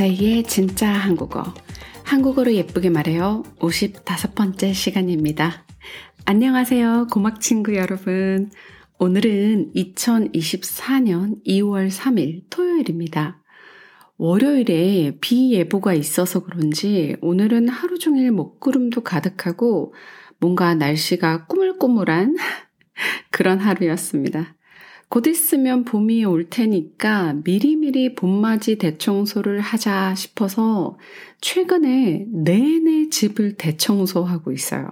제2의 진짜 한국어. 한국어로 예쁘게 말해요. 55번째 시간입니다. 안녕하세요. 고막 친구 여러분. 오늘은 2024년 2월 3일 토요일입니다. 월요일에 비 예보가 있어서 그런지 오늘은 하루 종일 먹구름도 가득하고 뭔가 날씨가 꾸물꾸물한 그런 하루였습니다. 곧 있으면 봄이 올 테니까 미리미리 봄맞이 대청소를 하자 싶어서 최근에 내내 집을 대청소하고 있어요.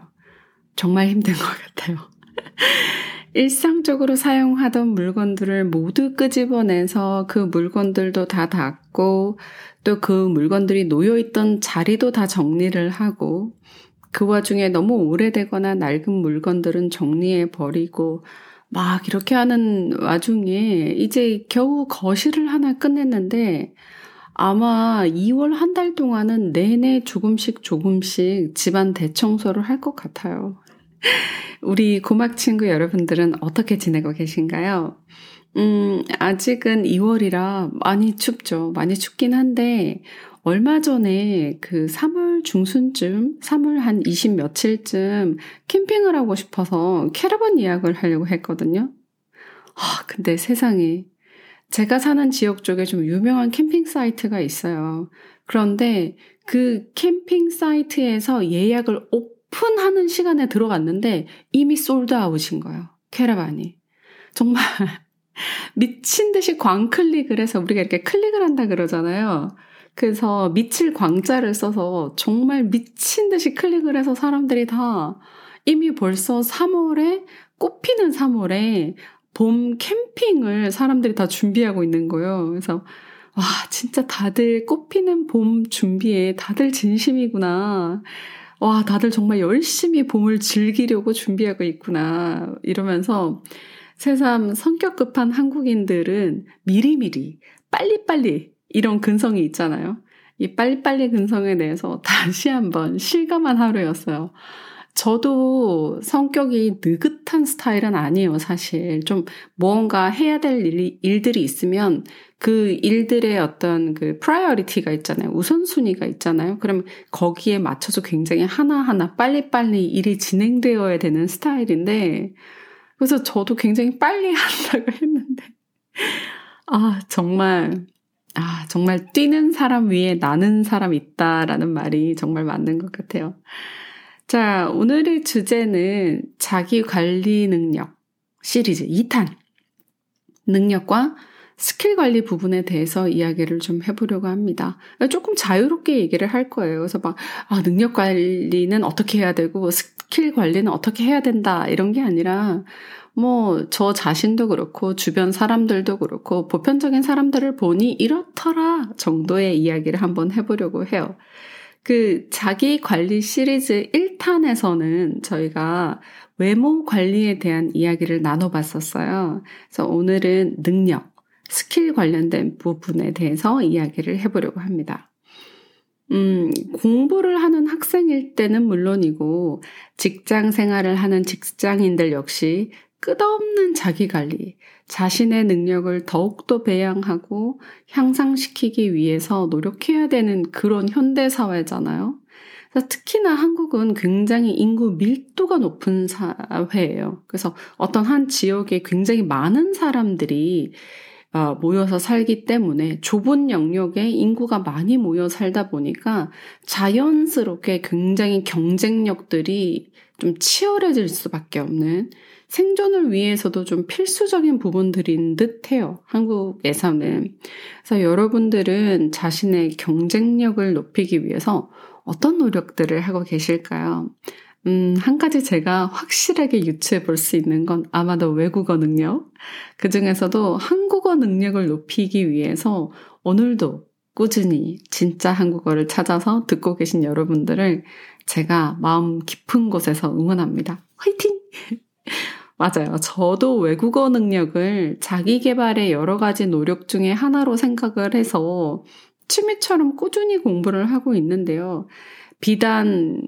정말 힘든 것 같아요. 일상적으로 사용하던 물건들을 모두 끄집어내서 그 물건들도 다 닫고 또 그 물건들이 놓여있던 자리도 다 정리를 하고 그 와중에 너무 오래되거나 낡은 물건들은 정리해 버리고 막 이렇게 하는 와중에 이제 겨우 거실을 하나 끝냈는데 아마 2월 한 달 동안은 내내 조금씩 조금씩 집안 대청소를 할 것 같아요. 우리 고막 친구 여러분들은 어떻게 지내고 계신가요? 음, 아직은 2월이라 많이 춥죠. 많이 춥긴 한데, 얼마 전에 그 3월 중순쯤, 3월 한 20 며칠쯤 캠핑을 하고 싶어서 캐러반 예약을 하려고 했거든요. 아, 근데 세상에. 제가 사는 지역 쪽에 좀 유명한 캠핑 사이트가 있어요. 그런데 그 캠핑 사이트에서 예약을 오픈하는 시간에 들어갔는데 이미 솔드아웃인 거예요. 캐러반이. 정말 미친 듯이 광클릭을 해서 우리가 이렇게 클릭을 한다 그러잖아요. 그래서 미칠 광자를 써서 정말 미친 듯이 클릭을 해서 사람들이 다 이미 벌써 3월에 꽃피는 3월에 봄 캠핑을 사람들이 다 준비하고 있는 거예요. 그래서 와, 진짜 다들 꽃피는 봄 준비에 다들 진심이구나. 와, 다들 정말 열심히 봄을 즐기려고 준비하고 있구나. 이러면서 새삼 성격 급한 한국인들은 미리미리, 빨리빨리 이런 근성이 있잖아요. 이 빨리빨리 근성에 대해서 다시 한번 실감한 하루였어요. 저도 성격이 느긋한 스타일은 아니에요, 사실. 좀 무언가 해야 될 일, 일들이 있으면 그 일들의 어떤 그 priority가 있잖아요. 우선순위가 있잖아요. 그럼 거기에 맞춰서 굉장히 하나하나 빨리빨리 일이 진행되어야 되는 스타일인데, 그래서 저도 굉장히 빨리 한다고 했는데, 아, 정말 아, 정말 뛰는 사람 위에 나는 사람 있다라는 말이 정말 맞는 것 같아요. 자, 오늘의 주제는 자기 관리 능력 시리즈 2탄. 능력과 스킬 관리 부분에 대해서 이야기를 좀 해보려고 합니다. 조금 자유롭게 얘기를 할 거예요. 그래서 막, 아, 능력 관리는 어떻게 해야 되고, 스킬 관리는 어떻게 해야 된다, 이런 게 아니라, 뭐, 저 자신도 그렇고, 주변 사람들도 그렇고, 보편적인 사람들을 보니 이렇더라 정도의 이야기를 한번 해보려고 해요. 그 자기 관리 시리즈 1탄에서는 저희가 외모 관리에 대한 이야기를 나눠봤었어요. 그래서 오늘은 능력, 스킬 관련된 부분에 대해서 이야기를 해보려고 합니다. 음, 공부를 하는 학생일 때는 물론이고, 직장 생활을 하는 직장인들 역시 끝없는 자기 관리, 자신의 능력을 더욱더 배양하고 향상시키기 위해서 노력해야 되는 그런 현대 사회잖아요. 특히나 한국은 굉장히 인구 밀도가 높은 사회예요. 그래서 어떤 한 지역에 굉장히 많은 사람들이 어, 모여서 살기 때문에 좁은 영역에 인구가 많이 모여 살다 보니까 자연스럽게 굉장히 경쟁력들이 좀 치열해질 수밖에 없는 생존을 위해서도 좀 필수적인 부분들인 듯 해요. 한국에서는. 그래서 여러분들은 자신의 경쟁력을 높이기 위해서 어떤 노력들을 하고 계실까요? 음, 한 가지 제가 확실하게 유추해 볼 수 있는 건 아마도 외국어 능력. 그 중에서도 한국어 능력을 높이기 위해서 오늘도 꾸준히 진짜 한국어를 찾아서 듣고 계신 여러분들을 제가 마음 깊은 곳에서 응원합니다. 화이팅! 맞아요. 저도 외국어 능력을 자기 개발의 여러 가지 노력 중에 하나로 생각을 해서 취미처럼 꾸준히 공부를 하고 있는데요. 비단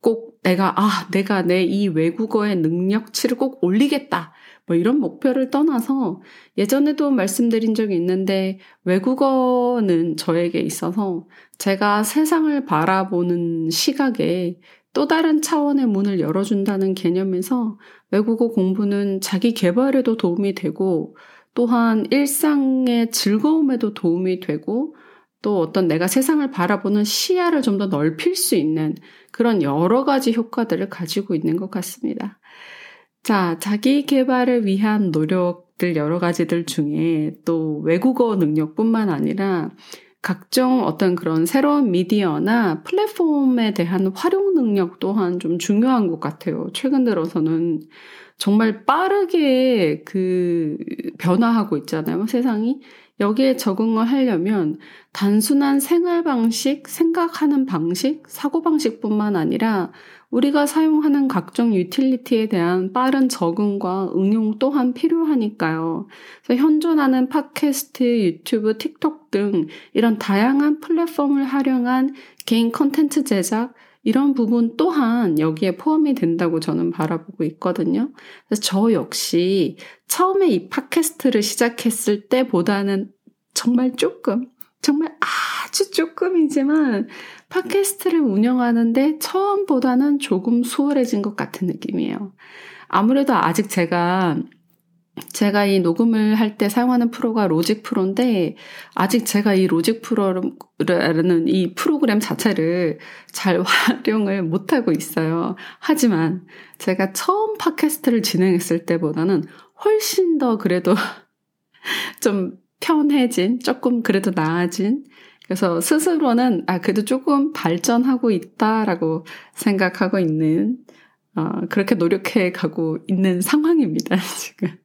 꼭 내가, 아, 내가 내 이 외국어의 능력치를 꼭 올리겠다. 뭐 이런 목표를 떠나서 예전에도 말씀드린 적이 있는데 외국어는 저에게 있어서 제가 세상을 바라보는 시각에 또 다른 차원의 문을 열어준다는 개념에서 외국어 공부는 자기 개발에도 도움이 되고 또한 일상의 즐거움에도 도움이 되고 또 어떤 내가 세상을 바라보는 시야를 좀 더 넓힐 수 있는 그런 여러 가지 효과들을 가지고 있는 것 같습니다. 자, 자기 개발을 위한 노력들 여러 가지들 중에 또 외국어 능력뿐만 아니라 각종 어떤 그런 새로운 미디어나 플랫폼에 대한 활용 능력 또한 좀 중요한 것 같아요. 최근 들어서는 정말 빠르게 그 변화하고 있잖아요. 세상이. 여기에 적응을 하려면 단순한 생활 방식, 생각하는 방식, 사고 방식뿐만 아니라 우리가 사용하는 각종 유틸리티에 대한 빠른 적응과 응용 또한 필요하니까요. 그래서 현존하는 팟캐스트, 유튜브, 틱톡 등 이런 다양한 플랫폼을 활용한 개인 컨텐츠 제작, 이런 부분 또한 여기에 포함이 된다고 저는 바라보고 있거든요. 그래서 저 역시 처음에 이 팟캐스트를 시작했을 때보다는 정말 조금, 정말 아주 조금이지만 팟캐스트를 운영하는데 처음보다는 조금 수월해진 것 같은 느낌이에요. 아무래도 아직 제가 제가 이 녹음을 할 때 사용하는 프로가 로직 프로인데 아직 제가 이 로직 프로라는 이 프로그램 자체를 잘 활용을 못 하고 있어요. 하지만 제가 처음 팟캐스트를 진행했을 때보다는 훨씬 더 그래도 좀 편해진, 조금 그래도 나아진 그래서 스스로는 아 그래도 조금 발전하고 있다라고 생각하고 있는 어, 그렇게 노력해 가고 있는 상황입니다 지금.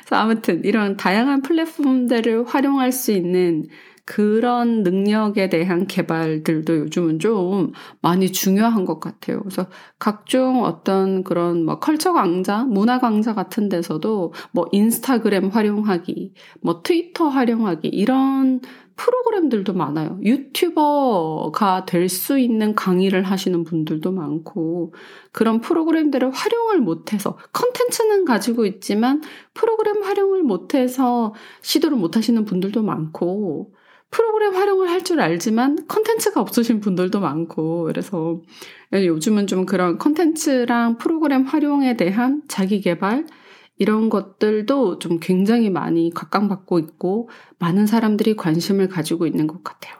그래서 아무튼 이런 다양한 플랫폼들을 활용할 수 있는 그런 능력에 대한 개발들도 요즘은 좀 많이 중요한 것 같아요. 그래서 각종 어떤 그런 뭐 컬처 강좌, 문화 강좌 같은 데서도 뭐 인스타그램 활용하기, 뭐 트위터 활용하기 이런 프로그램들도 많아요. 유튜버가 될 수 있는 강의를 하시는 분들도 많고, 그런 프로그램들을 활용을 못해서, 컨텐츠는 가지고 있지만, 프로그램 활용을 못해서 시도를 못 하시는 분들도 많고, 프로그램 활용을 할 줄 알지만 컨텐츠가 없으신 분들도 많고 그래서 요즘은 좀 그런 컨텐츠랑 프로그램 활용에 대한 자기 개발 이런 것들도 좀 굉장히 많이 각광받고 있고 많은 사람들이 관심을 가지고 있는 것 같아요.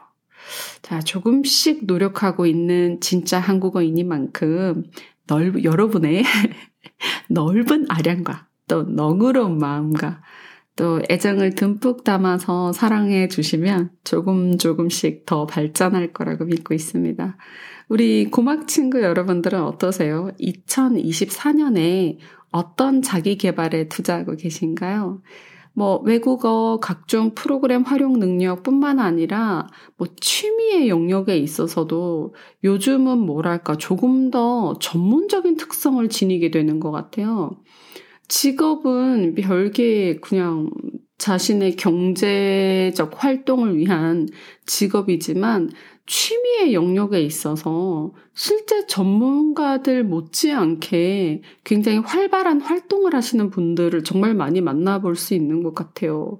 자, 조금씩 노력하고 있는 진짜 한국어인이만큼 넓, 여러분의 넓은 아량과 또 너그러운 마음과 또 애정을 듬뿍 담아서 사랑해 주시면 조금 조금씩 더 발전할 거라고 믿고 있습니다. 우리 고막 친구 여러분들은 어떠세요? 2024년에 어떤 자기 개발에 투자하고 계신가요? 뭐 외국어 각종 프로그램 활용 능력뿐만 아니라 뭐 취미의 영역에 있어서도 요즘은 뭐랄까 조금 더 전문적인 특성을 지니게 되는 것 같아요. 직업은 별개 그냥 자신의 경제적 활동을 위한 직업이지만 취미의 영역에 있어서 실제 전문가들 못지않게 굉장히 활발한 활동을 하시는 분들을 정말 많이 만나볼 수 있는 것 같아요.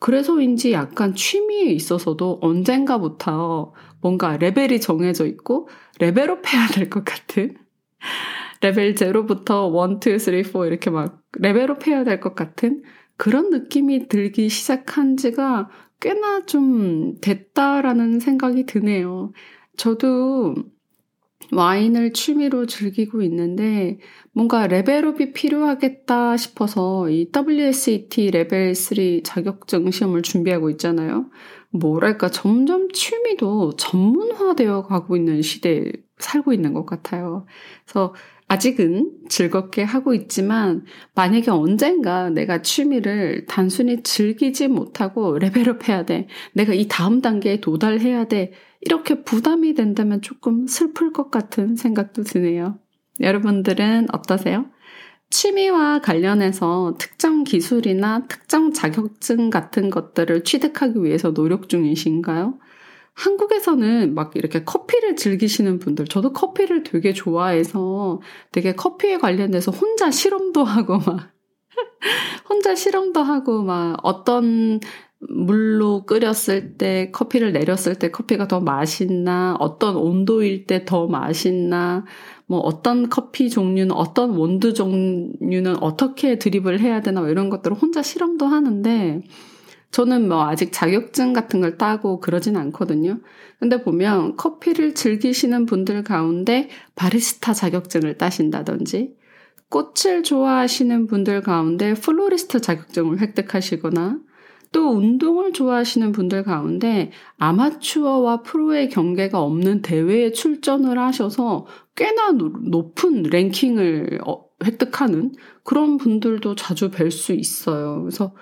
그래서인지 약간 취미에 있어서도 언젠가부터 뭔가 레벨이 정해져 있고 레벨업 해야 될 것 같은 레벨 0부터 1, 2, 3, 4 이렇게 막 레벨업 해야 될 것 같은 그런 느낌이 들기 시작한 지가 꽤나 좀 됐다라는 생각이 드네요. 저도 와인을 취미로 즐기고 있는데 뭔가 레벨업이 필요하겠다 싶어서 이 WSET 레벨 3 자격증 시험을 준비하고 있잖아요. 뭐랄까 점점 취미도 전문화되어 가고 있는 시대에 살고 있는 것 같아요. 그래서 아직은 즐겁게 하고 있지만 만약에 언젠가 내가 취미를 단순히 즐기지 못하고 레벨업 해야 돼. 내가 이 다음 단계에 도달해야 돼. 이렇게 부담이 된다면 조금 슬플 것 같은 생각도 드네요. 여러분들은 어떠세요? 취미와 관련해서 특정 기술이나 특정 자격증 같은 것들을 취득하기 위해서 노력 중이신가요? 한국에서는 막 이렇게 커피를 즐기시는 분들, 저도 커피를 되게 좋아해서 되게 커피에 관련돼서 혼자 실험도 하고 막, 혼자 실험도 하고 막 어떤 물로 끓였을 때 커피를 내렸을 때 커피가 더 맛있나? 어떤 온도일 때 더 맛있나? 뭐 어떤 커피 종류는 어떤 원두 종류는 어떻게 드립을 해야 되나? 뭐 이런 것들을 혼자 실험도 하는데 저는 뭐 아직 자격증 같은 걸 따고 그러진 않거든요. 근데 보면 커피를 즐기시는 분들 가운데 바리스타 자격증을 따신다든지 꽃을 좋아하시는 분들 가운데 플로리스트 자격증을 획득하시거나 또 운동을 좋아하시는 분들 가운데 아마추어와 프로의 경계가 없는 대회에 출전을 하셔서 꽤나 높은 랭킹을 어, 획득하는 그런 분들도 자주 뵐 수 있어요. 그래서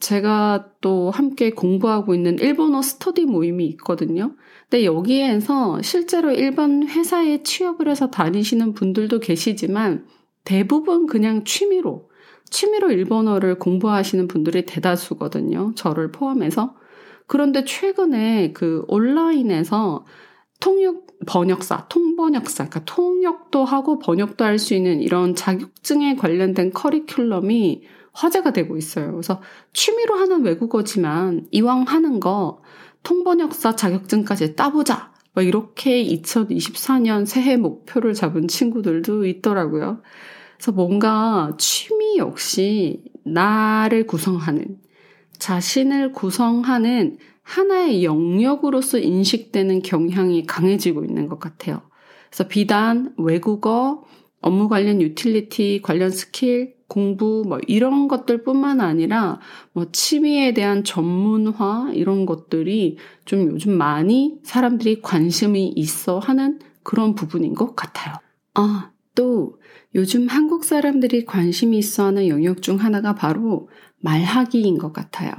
제가 또 함께 공부하고 있는 일본어 스터디 모임이 있거든요. 근데 여기에서 실제로 일반 회사에 취업을 해서 다니시는 분들도 계시지만 대부분 그냥 취미로 취미로 일본어를 공부하시는 분들이 대다수거든요. 저를 포함해서. 그런데 최근에 그 온라인에서 통역 번역사, 통번역사, 그러니까 통역도 하고 번역도 할 수 있는 이런 자격증에 관련된 커리큘럼이 화제가 되고 있어요. 그래서 취미로 하는 외국어지만 이왕 하는 거 통번역사 자격증까지 따보자. 뭐 이렇게 2024년 새해 목표를 잡은 친구들도 있더라고요. 그래서 뭔가 취미 역시 나를 구성하는, 자신을 구성하는 하나의 영역으로서 인식되는 경향이 강해지고 있는 것 같아요. 그래서 비단 외국어, 업무 관련 유틸리티, 관련 스킬, 공부, 뭐 이런 것들 뿐만 아니라 뭐 취미에 대한 전문화, 이런 것들이 좀 요즘 많이 사람들이 관심이 있어 하는 그런 부분인 것 같아요. 아, 또 요즘 한국 사람들이 관심이 있어 하는 영역 중 하나가 바로 말하기인 것 같아요.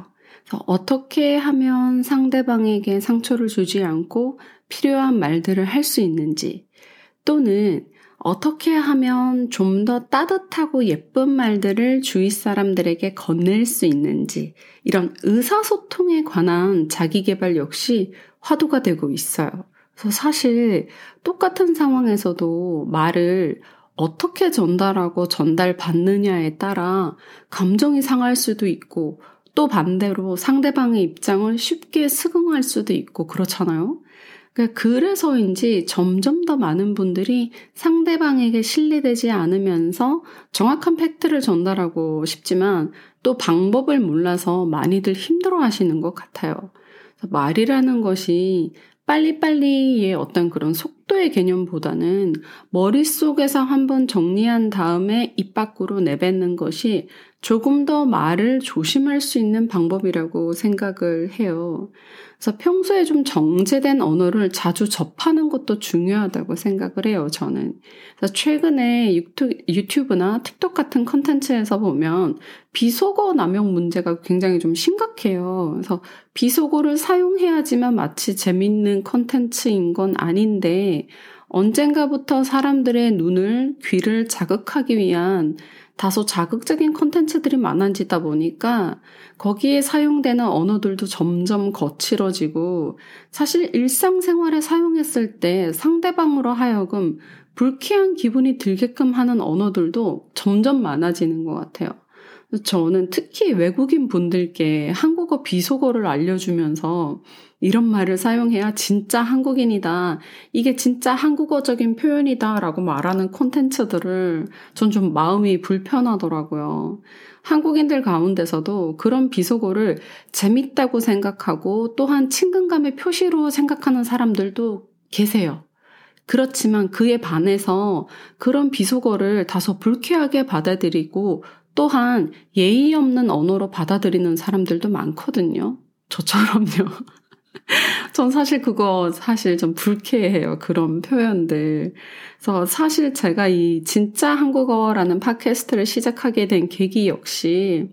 어떻게 하면 상대방에게 상처를 주지 않고 필요한 말들을 할 수 있는지, 또는 어떻게 하면 좀 더 따뜻하고 예쁜 말들을 주위 사람들에게 건넬 수 있는지, 이런 의사소통에 관한 자기개발 역시 화두가 되고 있어요. 그래서 사실 똑같은 상황에서도 말을 어떻게 전달하고 전달받느냐에 따라 감정이 상할 수도 있고 또 반대로 상대방의 입장을 쉽게 수긍할 수도 있고 그렇잖아요. 그러니까 그래서인지 점점 더 많은 분들이 상대방에게 신뢰되지 않으면서 정확한 팩트를 전달하고 싶지만 또 방법을 몰라서 많이들 힘들어 하시는 것 같아요. 말이라는 것이 빨리빨리의 어떤 그런 속 도의 개념보다는 머릿속에서 한번 정리한 다음에 입 밖으로 내뱉는 것이 조금 더 말을 조심할 수 있는 방법이라고 생각을 해요. 그래서 평소에 좀 정제된 언어를 자주 접하는 것도 중요하다고 생각을 해요, 저는. 최근에 유튜브, 나 틱톡 같은 컨텐츠에서 보면 비속어 남용 문제가 굉장히 좀 심각해요. 그래서 비속어를 사용해야지만 마치 재밌는 컨텐츠인 건 아닌데 언젠가부터 사람들의 눈을, 귀를 자극하기 위한 다소 자극적인 컨텐츠들이 많아지다 보니까 거기에 사용되는 언어들도 점점 거칠어지고 사실 일상생활에 사용했을 때 상대방으로 하여금 불쾌한 기분이 들게끔 하는 언어들도 점점 많아지는 것 같아요. 저는 특히 외국인 분들께 한국어 비속어를 알려주면서 이런 말을 사용해야 진짜 한국인이다. 이게 진짜 한국어적인 표현이다. 라고 말하는 콘텐츠들을 전 좀 마음이 불편하더라고요. 한국인들 가운데서도 그런 비속어를 재밌다고 생각하고 또한 친근감의 표시로 생각하는 사람들도 계세요. 그렇지만 그에 반해서 그런 비속어를 다소 불쾌하게 받아들이고 또한 예의 없는 언어로 받아들이는 사람들도 많거든요. 저처럼요. 전 사실 그거 사실 좀 불쾌해요. 그런 표현들. 그래서 사실 제가 이 진짜 한국어라는 팟캐스트를 시작하게 된 계기 역시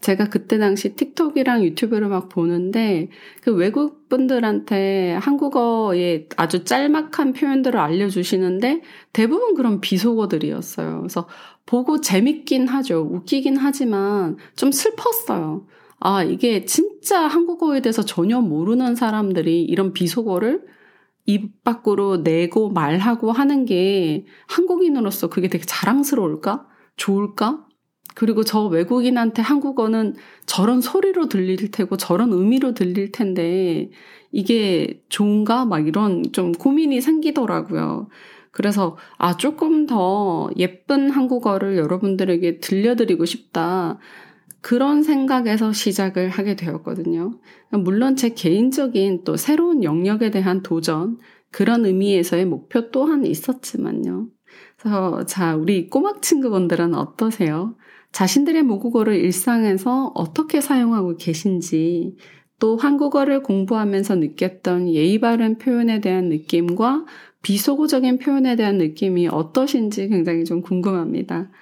제가 그때 당시 틱톡이랑 유튜브를 막 보는데 그 외국 분들한테 한국어의 아주 짤막한 표현들을 알려주시는데 대부분 그런 비속어들이었어요. 그래서 보고 재밌긴 하죠. 웃기긴 하지만 좀 슬펐어요. 아, 이게 진짜 한국어에 대해서 전혀 모르는 사람들이 이런 비속어를 입 밖으로 내고 말하고 하는 게 한국인으로서 그게 되게 자랑스러울까? 좋을까? 그리고 저 외국인한테 한국어는 저런 소리로 들릴 테고 저런 의미로 들릴 텐데 이게 좋은가? 막 이런 좀 고민이 생기더라고요. 그래서 아 조금 더 예쁜 한국어를 여러분들에게 들려드리고 싶다. 그런 생각에서 시작을 하게 되었거든요. 물론 제 개인적인 또 새로운 영역에 대한 도전, 그런 의미에서의 목표 또한 있었지만요. 그래서 자, 우리 꼬막 친구분들은 어떠세요? 자신들의 모국어를 일상에서 어떻게 사용하고 계신지, 또 한국어를 공부하면서 느꼈던 예의 바른 표현에 대한 느낌과 비속어적인 표현에 대한 느낌이 어떠신지 굉장히 좀 궁금합니다.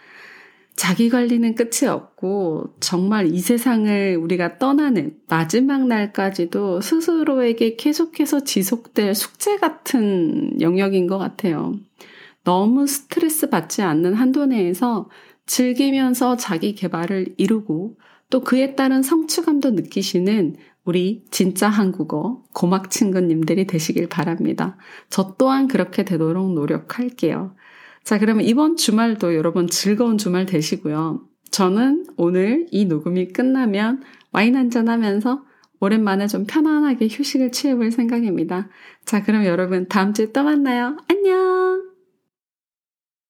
자기 관리는 끝이 없고 정말 이 세상을 우리가 떠나는 마지막 날까지도 스스로에게 계속해서 지속될 숙제 같은 영역인 것 같아요. 너무 스트레스 받지 않는 한도 내에서 즐기면서 자기 개발을 이루고 또 그에 따른 성취감도 느끼시는 우리 진짜 한국어 고막 친구님들이 되시길 바랍니다. 저 또한 그렇게 되도록 노력할게요. 자, 그러면 이번 주말도 여러분 즐거운 주말 되시고요. 저는 오늘 이 녹음이 끝나면 와인 한잔 하면서 오랜만에 좀 편안하게 휴식을 취해볼 생각입니다. 자, 그럼 여러분 다음 주에 또 만나요. 안녕!